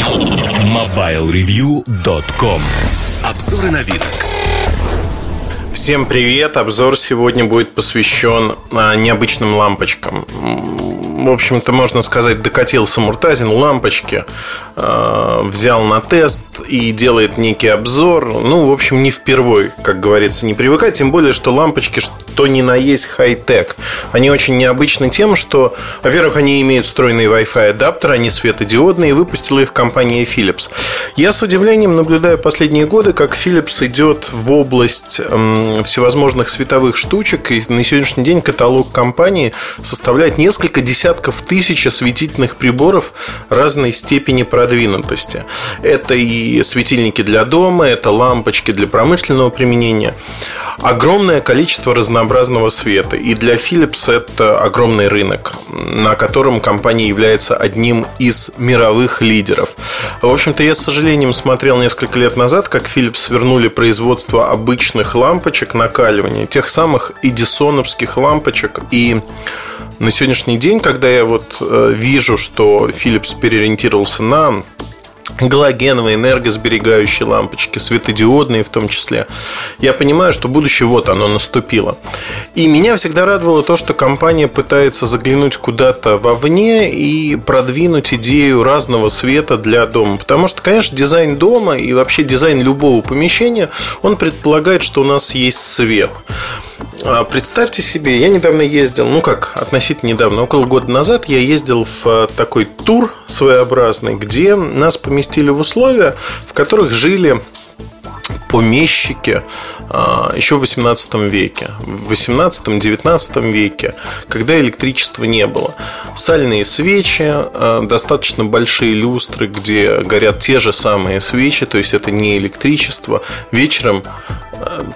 MobileReview.com Обзоры на вид. Всем привет! Обзор сегодня будет посвящен а, необычным лампочкам в общем-то, можно сказать, докатился Муртазин лампочки, э, взял на тест и делает некий обзор. Ну, в общем, не впервой, как говорится, не привыкать. Тем более, что лампочки, что ни на есть хай-тек. Они очень необычны тем, что, во-первых, они имеют встроенный Wi-Fi адаптер, они светодиодные, и выпустила их компания Philips. Я с удивлением наблюдаю последние годы, как Philips идет в область всевозможных световых штучек, и на сегодняшний день каталог компании составляет несколько десятков тысяч осветительных приборов разной степени продвинутости. Это и светильники для дома, это лампочки для промышленного применения. Огромное количество разнообразного света. И для Philips это огромный рынок, на котором компания является одним из мировых лидеров. В общем-то, я с сожалением смотрел несколько лет назад, как Philips вернули производство обычных лампочек накаливания, тех самых эдисоновских лампочек. И на сегодняшний день, когда я вот э, вижу, что Philips переориентировался на галогеновые, энергосберегающие лампочки, светодиодные в том числе. Я понимаю, что будущее вот оно наступило. И меня всегда радовало то, что компания пытается заглянуть куда-то вовне и продвинуть идею разного света для дома. Потому что, конечно, дизайн дома и вообще дизайн любого помещения, он предполагает, что у нас есть свет. А, представьте себе, я недавно ездил, ну как, относительно недавно, около года назад я ездил в а, такой тур своеобразный, где нас поместили в условия, в которых жили помещики а, еще в 18 веке, в 18-19 веке, когда электричества не было. Сальные свечи, достаточно большие люстры, где горят те же самые свечи, то есть это не электричество. Вечером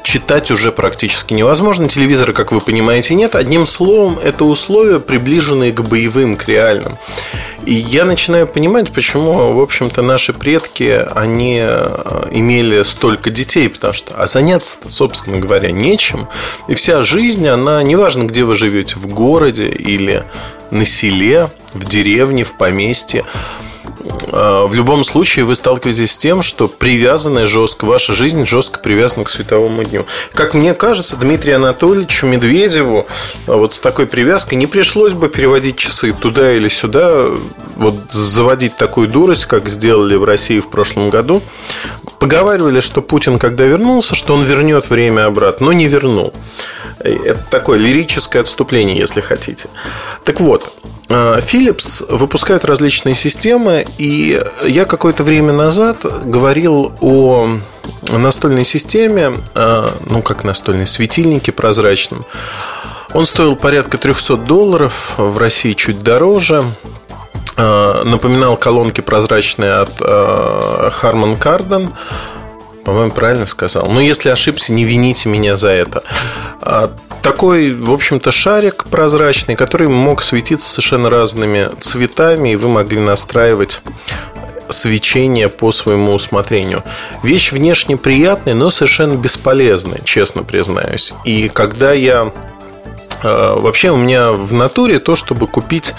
читать уже практически невозможно. Телевизора, как вы понимаете, нет. Одним словом, это условия, приближенные к боевым, к реальным. И я начинаю понимать, почему, в общем-то, наши предки, они э, имели столько детей, потому что а заняться собственно говоря, нечем. И вся жизнь, она, неважно, где вы живете, в городе или на селе, в деревне, в поместье, в любом случае вы сталкиваетесь с тем, что привязанная жестко, ваша жизнь жестко привязана к световому дню. Как мне кажется, Дмитрию Анатольевичу Медведеву а, вот с такой привязкой не пришлось бы переводить часы туда или сюда, вот заводить такую дурость, как сделали в России в прошлом году. Поговаривали, что Путин, когда вернулся, что он вернет время обратно, но не вернул. Это такое лирическое отступление, если хотите. Так вот, а, Philips выпускает различные системы, и я какое-то время назад говорил о настольной системе, а, ну как настольной, светильнике прозрачном. Он стоил порядка 300 долларов, в России чуть дороже. А, напоминал колонки прозрачные от Harman Kardon. По-моему, правильно сказал. Но если ошибся, не вините меня за это такой, в общем-то, шарик прозрачный, который мог светиться совершенно разными цветами, и вы могли настраивать свечение по своему усмотрению. Вещь внешне приятная, но совершенно бесполезная, честно признаюсь. И когда я э, Вообще у меня в натуре то, чтобы купить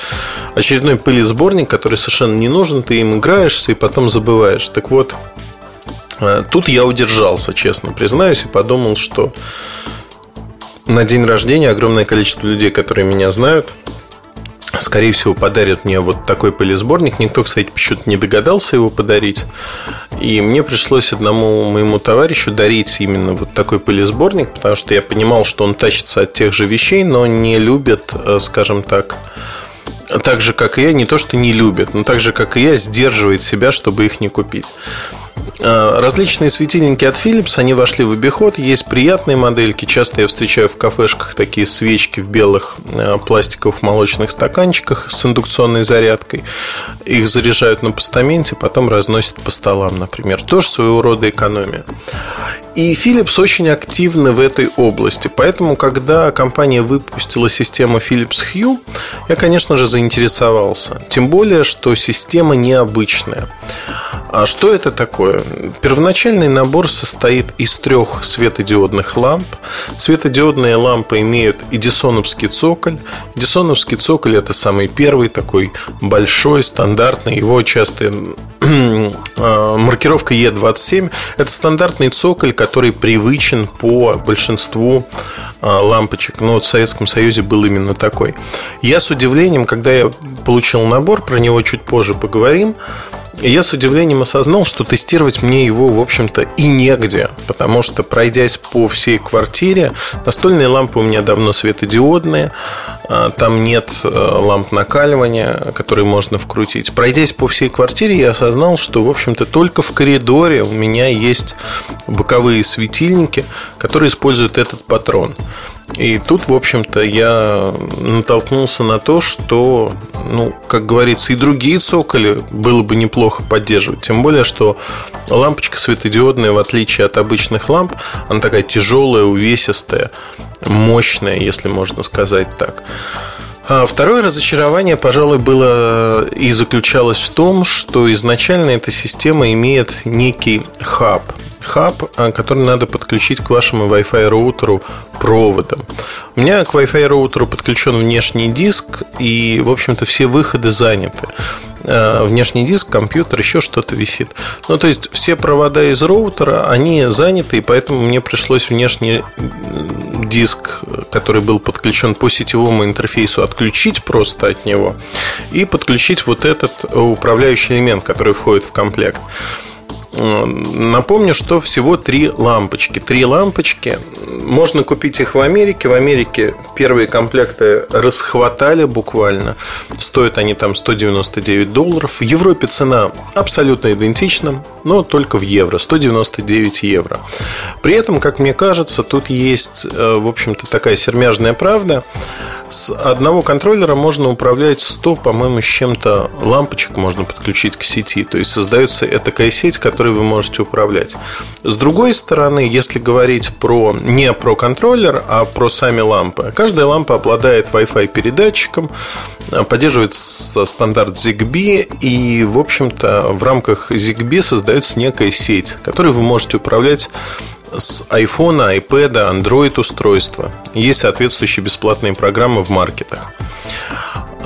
очередной пылесборник, который совершенно не нужен, ты им играешься и потом забываешь. Так вот, тут я удержался, честно признаюсь, и подумал, что на день рождения огромное количество людей, которые меня знают, скорее всего, подарят мне вот такой пылесборник. Никто, кстати, почему-то не догадался его подарить. И мне пришлось одному моему товарищу дарить именно вот такой пылесборник, потому что я понимал, что он тащится от тех же вещей, но не любит, э, скажем так, так же, как и я, не то, что не любит, но так же, как и я, сдерживает себя, чтобы их не купить. А, различные светильники от Philips, они вошли в обиход. Есть приятные модельки. Часто я встречаю в кафешках такие свечки в белых а, пластиковых молочных стаканчиках с индукционной зарядкой. Их заряжают на постаменте, потом разносят по столам, например. Тоже своего рода экономия. И Philips очень активны в этой области. Поэтому, когда компания выпустила систему Philips Hue, я, конечно же, заинтересовался. Тем более, что система необычная. А что это такое? Первоначальный набор состоит из трех светодиодных ламп. Светодиодные лампы имеют эдисоновский цоколь. Эдисоновский цоколь – это самый первый такой большой, стандартный. Его часто а, маркировка Е27 – это стандартный цоколь, который привычен по большинству а, лампочек. Но в Советском Союзе был именно такой. Я с удивлением, когда я получил набор, про него чуть позже поговорим, я с удивлением осознал, что тестировать мне его, в общем-то, и негде, потому что, пройдясь по всей квартире, настольные лампы у меня давно светодиодные, там нет э, ламп накаливания, которые можно вкрутить. Пройдясь по всей квартире, я осознал, что, в общем-то, только в коридоре у меня есть боковые светильники, которые используют этот патрон. И тут, в общем-то, я натолкнулся на то, что, ну, как говорится, и другие цоколи было бы неплохо поддерживать. Тем более, что лампочка светодиодная, в отличие от обычных ламп, она такая тяжелая, увесистая, мощная, если можно сказать так. А второе разочарование, пожалуй, было и заключалось в том, что изначально эта система имеет некий хаб – хаб, а, который надо подключить к вашему Wi-Fi роутеру проводом. У меня к Wi-Fi роутеру подключен внешний диск, и, в общем-то, все выходы заняты. А, внешний диск, компьютер, еще что-то висит. Ну, то есть, все провода из роутера, они заняты, и поэтому мне пришлось внешний диск, который был подключен по сетевому интерфейсу, отключить просто от него и подключить вот этот управляющий элемент, который входит в комплект. Напомню, что всего три лампочки. Три лампочки. Можно купить их в Америке. В Америке первые комплекты расхватали буквально. Стоят они там 199 долларов. В Европе цена абсолютно идентична, но только в евро. 199 евро. При этом, как мне кажется, тут есть, э, в общем-то, такая сермяжная правда. С одного контроллера можно управлять 100, по-моему, с чем-то лампочек можно подключить к сети. То есть создается такая сеть, которой вы можете управлять. С другой стороны, если говорить про не про контроллер, а про сами лампы. Каждая лампа обладает Wi-Fi передатчиком, поддерживает стандарт ZigBee и, в общем-то, в рамках ZigBee создается некая сеть, которой вы можете управлять с iPhone, iPad, Android устройства. Есть соответствующие бесплатные программы в маркетах.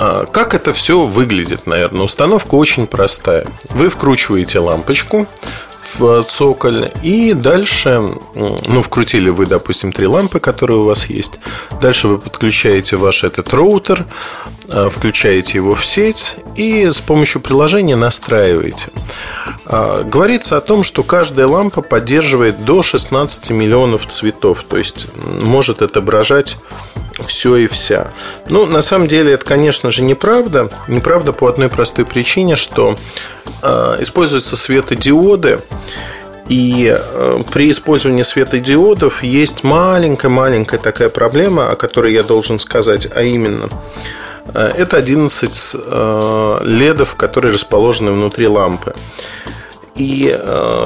А, как это все выглядит, наверное? Установка очень простая. Вы вкручиваете лампочку в цоколь. И дальше, ну, вкрутили вы, допустим, три лампы, которые у вас есть. Дальше вы подключаете ваш этот роутер, а, включаете его в сеть и с помощью приложения настраиваете. А, говорится о том, что каждая лампа поддерживает до 16 миллионов цветов, то есть может отображать все и вся. Ну, на самом деле, это, конечно же, неправда. Неправда по одной простой причине, что э, используются светодиоды, и э, при использовании светодиодов есть маленькая-маленькая такая проблема, о которой я должен сказать, а именно э, это 11 э, ледов, которые расположены внутри лампы. И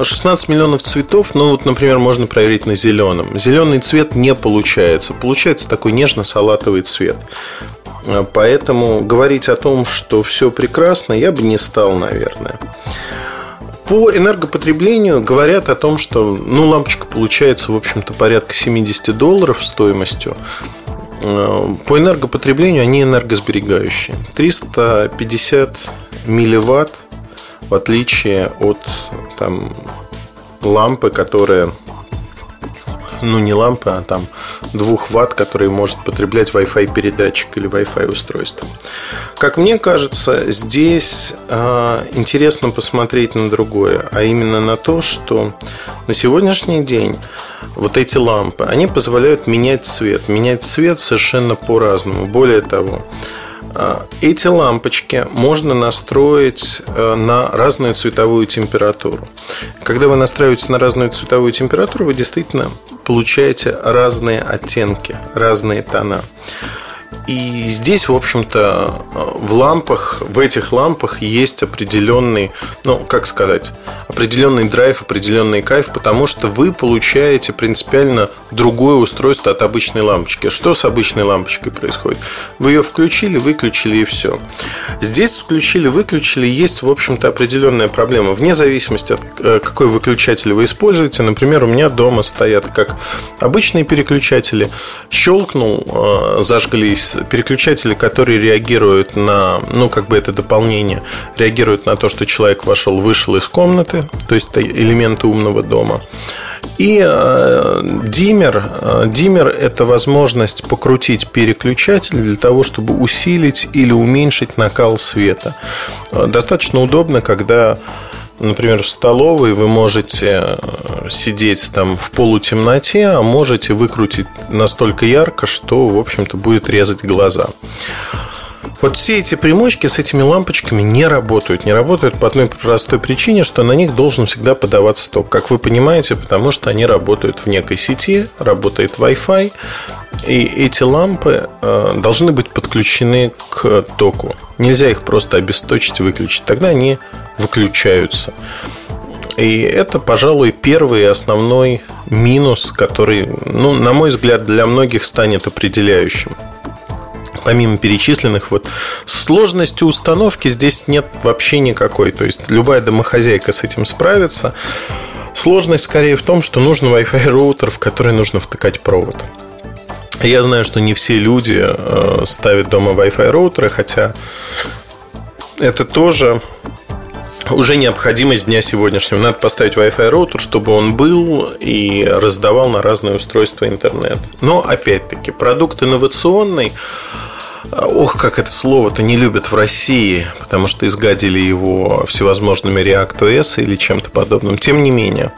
16 миллионов цветов, ну вот, например, можно проверить на зеленом. Зеленый цвет не получается. Получается такой нежно-салатовый цвет. Поэтому говорить о том, что все прекрасно, я бы не стал, наверное. По энергопотреблению говорят о том, что ну, лампочка получается, в общем-то, порядка 70 долларов стоимостью. Э, по энергопотреблению они энергосберегающие. 350 милливатт, в отличие от там, лампы, которая ну не лампа, а там 2 ватт, который может потреблять Wi-Fi передатчик или Wi-Fi устройство. Как мне кажется, здесь э, интересно посмотреть на другое, а именно на то, что на сегодняшний день вот эти лампы, они позволяют менять цвет, менять цвет совершенно по-разному. Более того, эти лампочки можно настроить э, на разную цветовую температуру. Когда вы настраиваете на разную цветовую температуру, вы действительно получаете разные оттенки, разные тона. И здесь, в общем-то, в лампах, в этих лампах есть определенный, ну, как сказать, определенный драйв, определенный кайф, потому что вы получаете принципиально другое устройство от обычной лампочки. Что с обычной лампочкой происходит? Вы ее включили, выключили и все. Здесь включили, выключили, есть, в общем-то, определенная проблема. Вне зависимости от э, какой выключатель вы используете. Например, у меня дома стоят как обычные переключатели. Щелкнул, э, зажглись переключатели, которые реагируют на, ну, как бы это дополнение, реагируют на то, что человек вошел, вышел из комнаты, то есть это элементы умного дома. И э, диммер, э, диммер – это возможность покрутить переключатель для того, чтобы усилить или уменьшить накал света. Э, достаточно удобно, когда Например, в столовой вы можете э, сидеть там в полутемноте, а можете выкрутить настолько ярко, что, в общем-то, будет резать глаза. Вот все эти примочки с этими лампочками не работают. Не работают по одной простой причине, что на них должен всегда подаваться ток. Как вы понимаете, потому что они работают в некой сети, работает Wi-Fi. И эти лампы э, должны быть подключены к току. Нельзя их просто обесточить выключить. Тогда они выключаются. И это, пожалуй, первый и основной минус, который, ну, на мой взгляд, для многих станет определяющим помимо перечисленных, вот сложности установки здесь нет вообще никакой. То есть любая домохозяйка с этим справится. Сложность скорее в том, что нужен Wi-Fi роутер, в который нужно втыкать провод. Я знаю, что не все люди э, ставят дома Wi-Fi роутеры, хотя это тоже уже необходимость дня сегодняшнего. Надо поставить Wi-Fi роутер, чтобы он был и раздавал на разные устройства интернет. Но, опять-таки, продукт инновационный. Ох, как это слово-то не любят в России, потому что изгадили его всевозможными ReactOS или чем-то подобным. Тем не менее,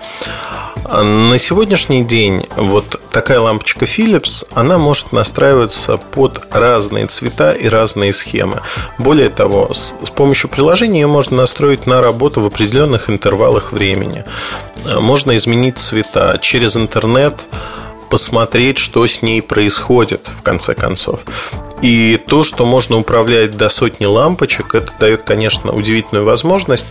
на сегодняшний день вот такая лампочка Philips, она может настраиваться под разные цвета и разные схемы. Более того, с помощью приложения ее можно настроить на работу в определенных интервалах времени. Можно изменить цвета через интернет посмотреть, что с ней происходит, в конце концов. И то, что можно управлять до сотни лампочек, это дает, конечно, удивительную возможность,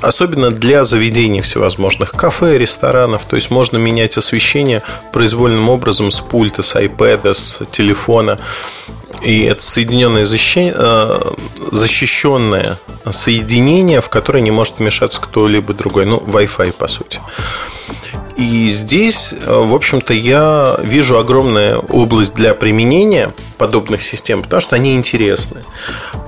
особенно для заведений всевозможных, кафе, ресторанов. То есть можно менять освещение произвольным образом с пульта, с iPad, с телефона. И это соединенное э, защищенное соединение, в которое не может вмешаться кто-либо другой. Ну, Wi-Fi, по сути. И здесь, э, в общем-то, я вижу огромную область для применения подобных систем, потому что они интересны.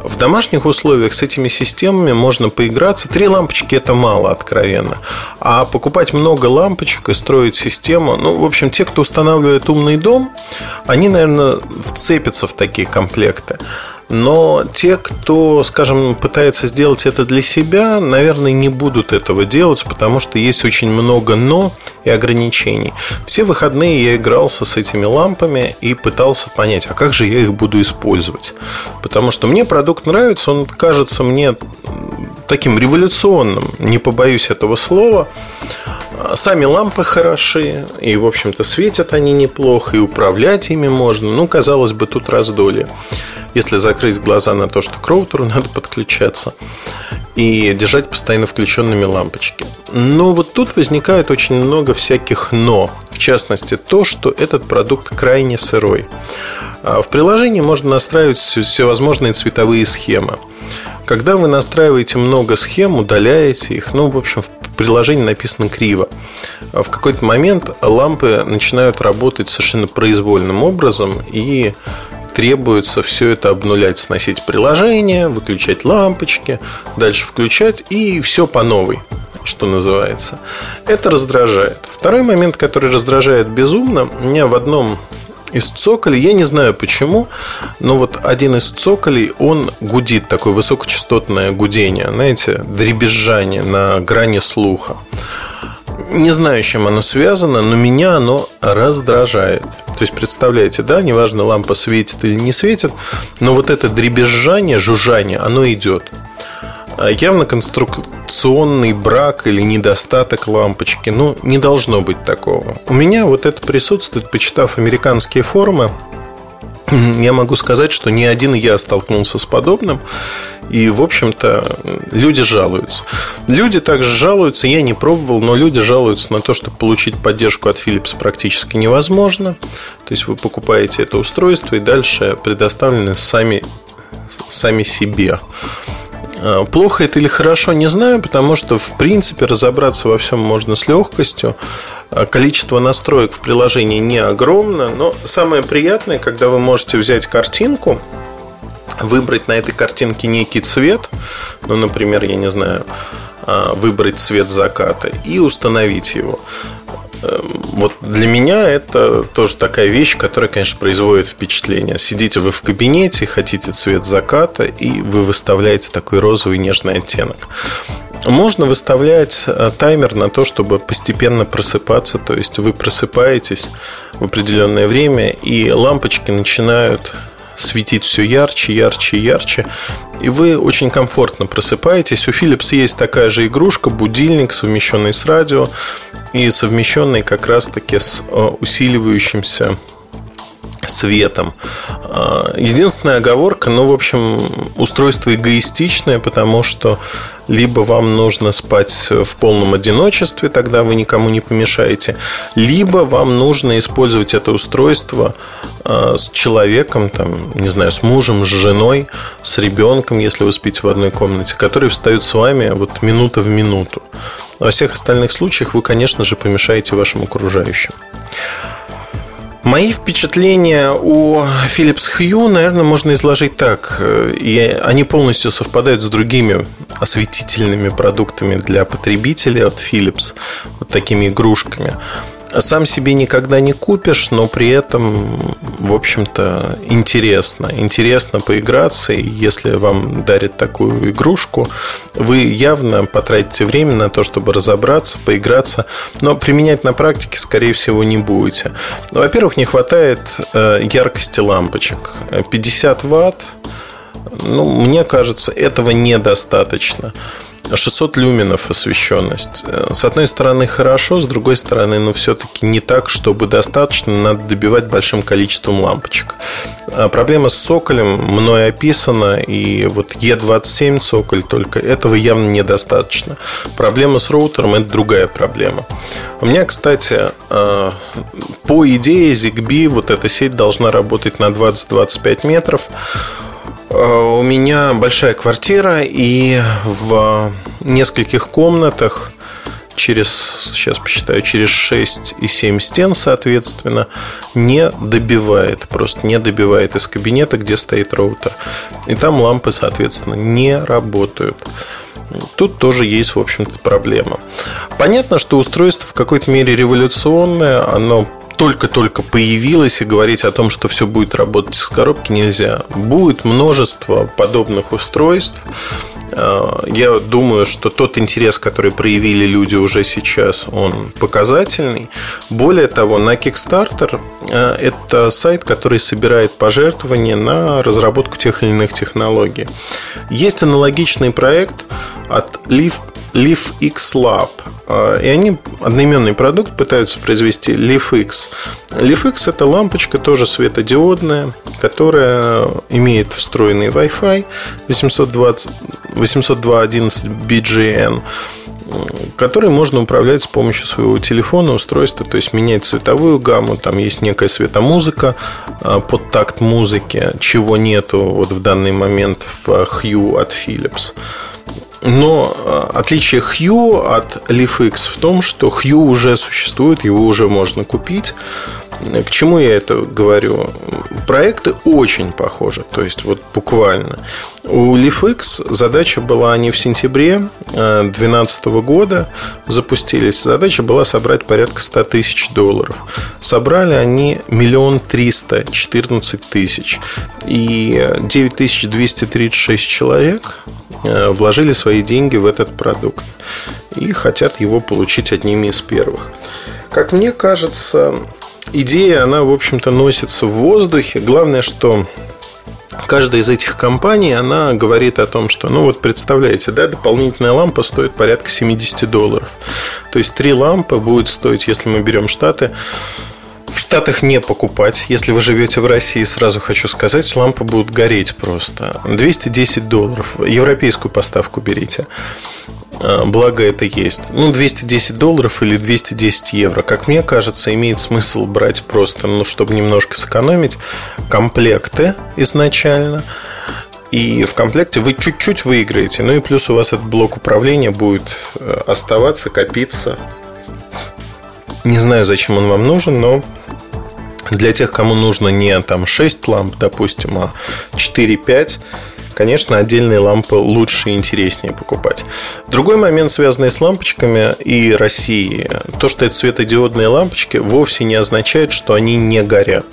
В домашних условиях с этими системами можно поиграться. Три лампочки это мало, откровенно. А покупать много лампочек и строить систему, ну, в общем, те, кто устанавливает умный дом, они, наверное, вцепятся в такие комплекты. Но те, кто, скажем, пытается сделать это для себя, наверное, не будут этого делать, потому что есть очень много «но» и ограничений. Все выходные я игрался с этими лампами и пытался понять, а как же я их буду использовать. Потому что мне продукт нравится, он кажется мне таким революционным, не побоюсь этого слова. Сами лампы хороши, и, в общем-то, светят они неплохо, и управлять ими можно. Ну, казалось бы, тут раздолье если закрыть глаза на то, что к роутеру надо подключаться и держать постоянно включенными лампочки. Но вот тут возникает очень много всяких «но». В частности, то, что этот продукт крайне сырой. А в приложении можно настраивать всевозможные цветовые схемы. Когда вы настраиваете много схем, удаляете их, ну, в общем, в приложении написано криво. В какой-то момент лампы начинают работать совершенно произвольным образом, и требуется все это обнулять, сносить приложение, выключать лампочки, дальше включать и все по новой что называется. Это раздражает. Второй момент, который раздражает безумно, у меня в одном из цоколей, я не знаю почему, но вот один из цоколей, он гудит, такое высокочастотное гудение, знаете, дребезжание на грани слуха. Не знаю, с чем оно связано, но меня оно раздражает. То есть, представляете, да, неважно, лампа светит или не светит, но вот это дребезжание, жужжание, оно идет. А явно конструкционный брак или недостаток лампочки. Ну, не должно быть такого. У меня вот это присутствует, почитав американские форумы. я могу сказать, что ни один я столкнулся с подобным. И, в общем-то, люди жалуются. Люди также жалуются, я не пробовал, но люди жалуются на то, что получить поддержку от Philips практически невозможно. То есть вы покупаете это устройство и дальше предоставлены сами, сами себе. А, плохо это или хорошо, не знаю, потому что, в принципе, разобраться во всем можно с легкостью. А, количество настроек в приложении не огромно, но самое приятное, когда вы можете взять картинку, выбрать на этой картинке некий цвет, ну, например, я не знаю, а, выбрать цвет заката и установить его. Эм, вот для меня это тоже такая вещь, которая, конечно, производит впечатление. Сидите вы в кабинете, хотите цвет заката, и вы выставляете такой розовый нежный оттенок. Можно выставлять э, таймер на то, чтобы постепенно просыпаться. То есть вы просыпаетесь в определенное время, и лампочки начинают светить все ярче, ярче, ярче. И вы очень комфортно просыпаетесь. У Philips есть такая же игрушка, будильник, совмещенный с радио и совмещенный как раз-таки с э, усиливающимся светом. А, единственная оговорка, ну, в общем, устройство эгоистичное, потому что либо вам нужно спать в полном одиночестве, тогда вы никому не помешаете, либо вам нужно использовать это устройство а, с человеком, там, не знаю, с мужем, с женой, с ребенком, если вы спите в одной комнате, который встает с вами вот минута в минуту. Во всех остальных случаях вы, конечно же, помешаете вашим окружающим. Мои впечатления о Philips Hue, наверное, можно изложить так. И они полностью совпадают с другими осветительными продуктами для потребителей от Philips, вот такими игрушками сам себе никогда не купишь, но при этом, в общем-то, интересно. Интересно поиграться, и если вам дарят такую игрушку, вы явно потратите время на то, чтобы разобраться, поиграться, но применять на практике, скорее всего, не будете. Во-первых, не хватает э, яркости лампочек. 50 ватт, ну, мне кажется, этого недостаточно. 600 люменов освещенность. Э, с одной стороны хорошо, с другой стороны, но все-таки не так, чтобы достаточно, надо добивать большим количеством лампочек. А проблема с цоколем мной описана, и вот E27 цоколь только этого явно недостаточно. Проблема с роутером – это другая проблема. У меня, кстати, э, по идее ZigBee вот эта сеть должна работать на 20-25 метров. Э, у меня большая квартира, и в нескольких комнатах через, сейчас посчитаю, через 6 и 7 стен, соответственно, не добивает, просто не добивает из кабинета, где стоит роутер. И там лампы, соответственно, не работают. Тут тоже есть, в общем-то, проблема. Понятно, что устройство в какой-то мере революционное, оно только-только появилась, и говорить о том, что все будет работать с коробки, нельзя. Будет множество подобных устройств. А, я думаю, что тот интерес, который проявили люди уже сейчас, он показательный. Более того, на Kickstarter а, это сайт, который собирает пожертвования на разработку тех или иных технологий. Есть аналогичный проект от Live Leaf X Lab. А, и они одноименный продукт пытаются произвести Leaf X. Leaf X это лампочка тоже светодиодная, которая имеет встроенный Wi-Fi 820, 802.11 BGN который можно управлять с помощью своего телефона, устройства, то есть менять цветовую гамму, там есть некая светомузыка а, под такт музыки, чего нету вот в данный момент в Hue от Philips. Но э, отличие Hue от LeafX в том, что Hue уже существует, его уже можно купить. К чему я это говорю? Проекты очень похожи, то есть вот буквально. У LeafX задача была не в сентябре 2012 э, года запустились. Задача была собрать порядка 100 тысяч долларов. Собрали они миллион триста четырнадцать тысяч. И 9236 человек Э, вложили свои деньги в этот продукт и хотят его получить одними из первых. Как мне кажется, идея, она, в общем-то, носится в воздухе. Главное, что каждая из этих компаний, она говорит о том, что, ну вот представляете, да, дополнительная лампа стоит порядка 70 долларов. То есть три лампы будет стоить, если мы берем Штаты, В Штатах не покупать. Если вы живете в России, сразу хочу сказать, лампы будут гореть просто. 210 долларов. Европейскую поставку берите. А, благо это есть. Ну, 210 долларов или 210 евро. Как мне кажется, имеет смысл брать просто, ну, чтобы немножко сэкономить, комплекты изначально. И в комплекте вы чуть-чуть выиграете. Ну и плюс у вас этот блок управления будет э, оставаться, копиться. Не знаю, зачем он вам нужен, но для тех, кому нужно не там 6 ламп, допустим, а 4-5, конечно, отдельные лампы лучше и интереснее покупать. Другой момент, связанный с лампочками и Россией, то, что это светодиодные лампочки, вовсе не означает, что они не горят.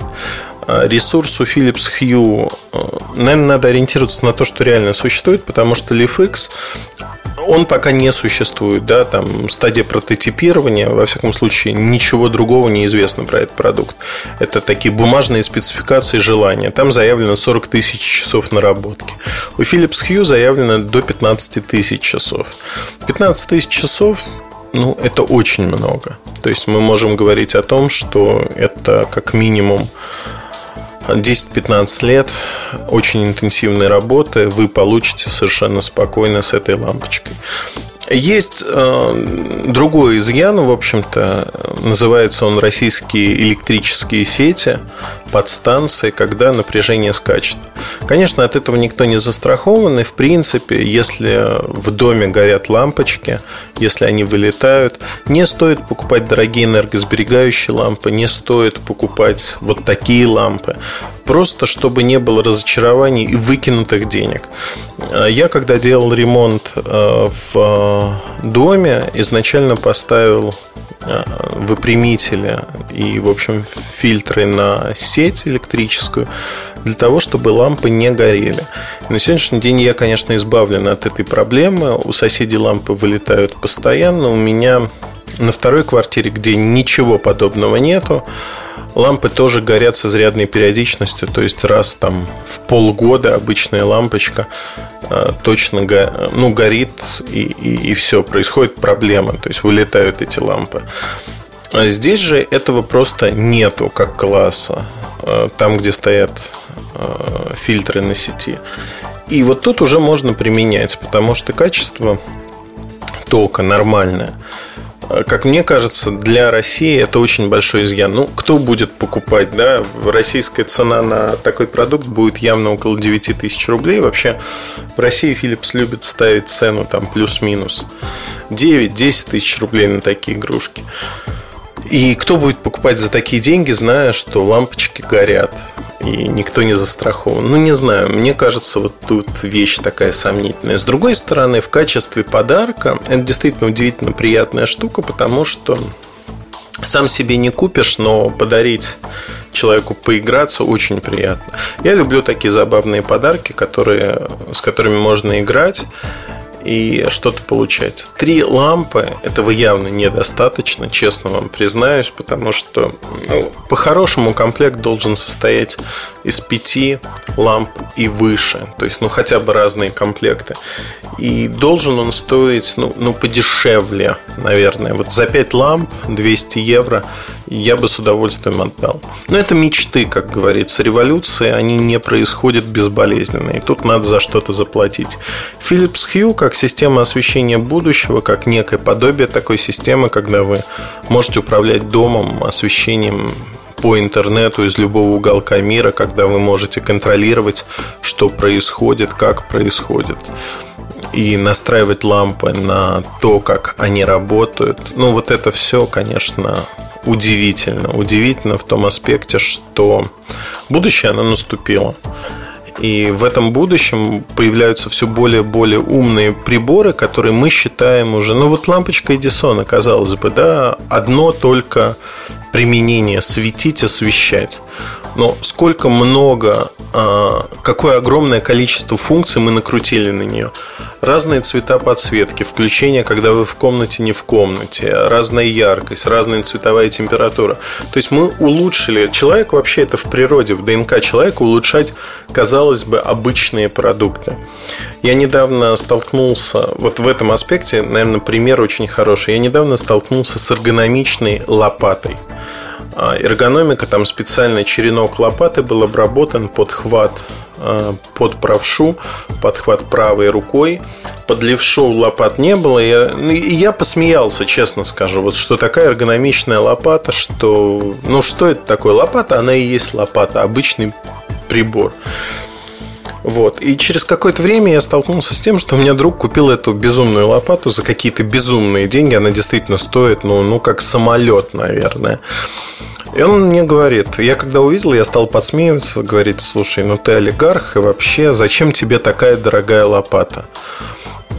А, ресурс у Philips Hue, э, наверное, надо ориентироваться на то, что реально существует, потому что LeafX он пока не существует, да, там стадия прототипирования, во всяком случае, ничего другого не известно про этот продукт. Это такие бумажные спецификации желания. Там заявлено 40 тысяч часов наработки. У Philips Hue заявлено до 15 тысяч часов. 15 тысяч часов ну, это очень много. То есть мы можем говорить о том, что это как минимум 10-15 лет очень интенсивной работы вы получите совершенно спокойно с этой лампочкой. Есть э, другой изъян, в общем-то, называется он российские электрические сети подстанции, когда напряжение скачет. Конечно, от этого никто не застрахован, и в принципе, если в доме горят лампочки, если они вылетают, не стоит покупать дорогие энергосберегающие лампы, не стоит покупать вот такие лампы, просто чтобы не было разочарований и выкинутых денег. Я когда делал ремонт э, в доме, изначально поставил э, выпрямители и, в общем, фильтры на сеть электрическую для того, чтобы лампы не горели. На сегодняшний день я, конечно, избавлен от этой проблемы. У соседей лампы вылетают постоянно. У меня на второй квартире, где ничего подобного нету, лампы тоже горят с изрядной периодичностью. То есть раз там в полгода обычная лампочка э, точно го, ну, горит и, и, и все, происходит проблема. То есть вылетают эти лампы. А здесь же этого просто нету как класса. Э, там, где стоят э, фильтры на сети. И вот тут уже можно применять, потому что качество тока нормальное. Как мне кажется, для России это очень большой изъян. Ну, кто будет покупать, да? Российская цена на такой продукт будет явно около 9 тысяч рублей. Вообще, в России Philips любит ставить цену там плюс-минус 9-10 тысяч рублей на такие игрушки. И кто будет покупать за такие деньги, зная, что лампочки горят? И никто не застрахован. Ну, не знаю, мне кажется, вот тут вещь такая сомнительная. С другой стороны, в качестве подарка это действительно удивительно приятная штука, потому что сам себе не купишь, но подарить человеку поиграться очень приятно. Я люблю такие забавные подарки, которые, с которыми можно играть и что-то получать. Три лампы этого явно недостаточно, честно вам признаюсь, потому что ну, по-хорошему комплект должен состоять из пяти ламп и выше, то есть ну хотя бы разные комплекты. И должен он стоить ну, ну подешевле, наверное. Вот за 5 ламп 200 евро я бы с удовольствием отдал. Но это мечты, как говорится. Революции, они не происходят безболезненно. И тут надо за что-то заплатить. Philips Hue, как система освещения будущего, как некое подобие такой системы, когда вы можете управлять домом, освещением по интернету из любого уголка мира, когда вы можете контролировать, что происходит, как происходит и настраивать лампы на то, как они работают. Ну, вот это все, конечно, удивительно. Удивительно в том аспекте, что будущее оно наступило. И в этом будущем появляются все более и более умные приборы, которые мы считаем уже... Ну, вот лампочка Эдисона, казалось бы, да, одно только применение – светить, освещать. Но сколько много, а, какое огромное количество функций мы накрутили на нее. Разные цвета подсветки, включение, когда вы в комнате, не в комнате, разная яркость, разная цветовая температура. То есть мы улучшили. Человек вообще это в природе, в ДНК человека улучшать, казалось бы, обычные продукты. Я недавно столкнулся, вот в этом аспекте, наверное, пример очень хороший. Я недавно столкнулся с эргономичной лопатой. А эргономика, там специальный черенок лопаты был обработан под хват, а, под правшу, под хват правой рукой. Под левшу лопат не было. Я, ну, я посмеялся, честно скажу. Вот что такая эргономичная лопата, что... Ну, что это такое? Лопата, она и есть лопата. Обычный прибор. Вот. И через какое-то время я столкнулся с тем, что у меня друг купил эту безумную лопату за какие-то безумные деньги. Она действительно стоит, ну, ну как самолет, наверное. И он мне говорит, я когда увидел, я стал подсмеиваться, говорит, слушай, ну ты олигарх, и вообще зачем тебе такая дорогая лопата?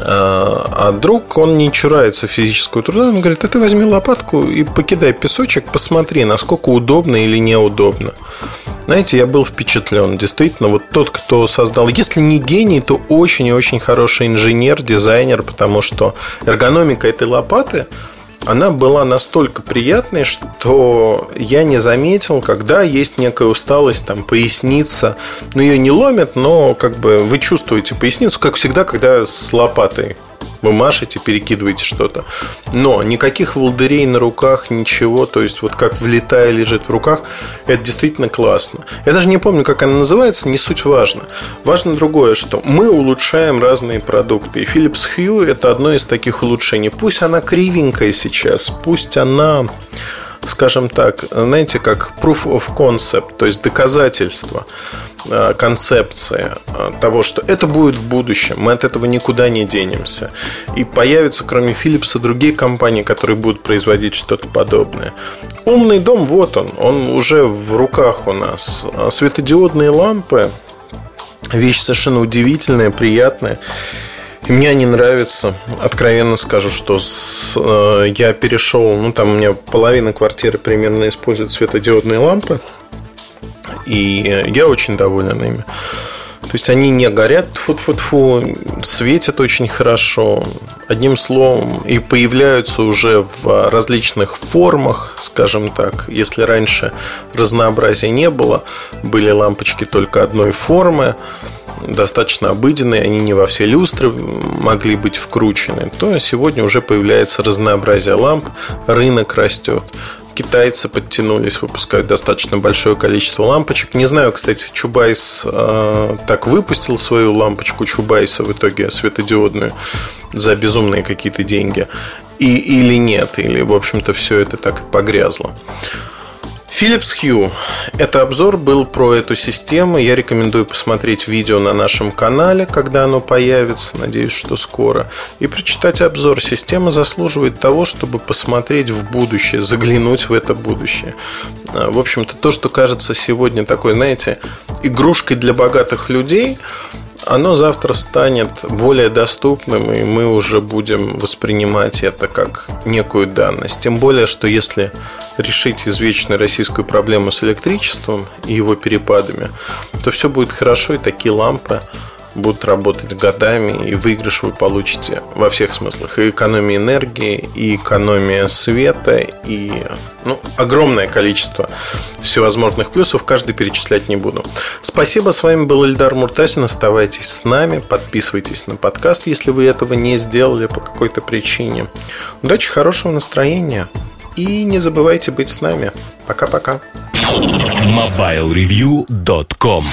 А, а друг, он не чурается физического труда, он говорит, а ты возьми лопатку и покидай песочек, посмотри, насколько удобно или неудобно. Знаете, я был впечатлен. Действительно, вот тот, кто создал, если не гений, то очень и очень хороший инженер, дизайнер, потому что эргономика этой лопаты – она была настолько приятной, что я не заметил, когда есть некая усталость, там, поясница. Ну, ее не ломят, но как бы вы чувствуете поясницу, как всегда, когда с лопатой вы машете, перекидываете что-то. Но никаких волдырей на руках, ничего. То есть, вот как влетая лежит в руках, это действительно классно. Я даже не помню, как она называется, не суть важно. Важно другое, что мы улучшаем разные продукты. И Philips Hue это одно из таких улучшений. Пусть она кривенькая сейчас, пусть она скажем так, знаете, как proof of concept, то есть доказательство. Э, концепции э, того, что это будет в будущем, мы от этого никуда не денемся. И появятся, кроме Philips, другие компании, которые будут производить что-то подобное. Умный дом, вот он, он уже в руках у нас. А светодиодные лампы, вещь совершенно удивительная, приятная. И мне они нравятся. Откровенно скажу, что с, э, я перешел, ну там у меня половина квартиры примерно использует светодиодные лампы. И я очень доволен ими. То есть они не горят, фу-фу-фу, светят очень хорошо. Одним словом, и появляются уже в различных формах, скажем так. Если раньше разнообразия не было, были лампочки только одной формы, достаточно обыденные, они не во все люстры могли быть вкручены, то сегодня уже появляется разнообразие ламп, рынок растет китайцы подтянулись, выпускают достаточно большое количество лампочек. Не знаю, кстати, Чубайс э, так выпустил свою лампочку Чубайса в итоге светодиодную за безумные какие-то деньги. И, или нет, или, в общем-то, все это так и погрязло. Philips Hue. Это обзор был про эту систему. Я рекомендую посмотреть видео на нашем канале, когда оно появится. Надеюсь, что скоро. И прочитать обзор. Система заслуживает того, чтобы посмотреть в будущее, заглянуть в это будущее. А, в общем-то, то, что кажется сегодня такой, знаете, игрушкой для богатых людей, оно завтра станет более доступным, и мы уже будем воспринимать это как некую данность. Тем более, что если решить извечную российскую проблему с электричеством и его перепадами, то все будет хорошо, и такие лампы будут работать годами, и выигрыш вы получите во всех смыслах. И экономия энергии, и экономия света, и ну, огромное количество всевозможных плюсов. Каждый перечислять не буду. Спасибо. С вами был Эльдар Муртасин. Оставайтесь с нами. Подписывайтесь на подкаст, если вы этого не сделали по какой-то причине. Удачи, хорошего настроения. И не забывайте быть с нами. Пока-пока. MobileReview.com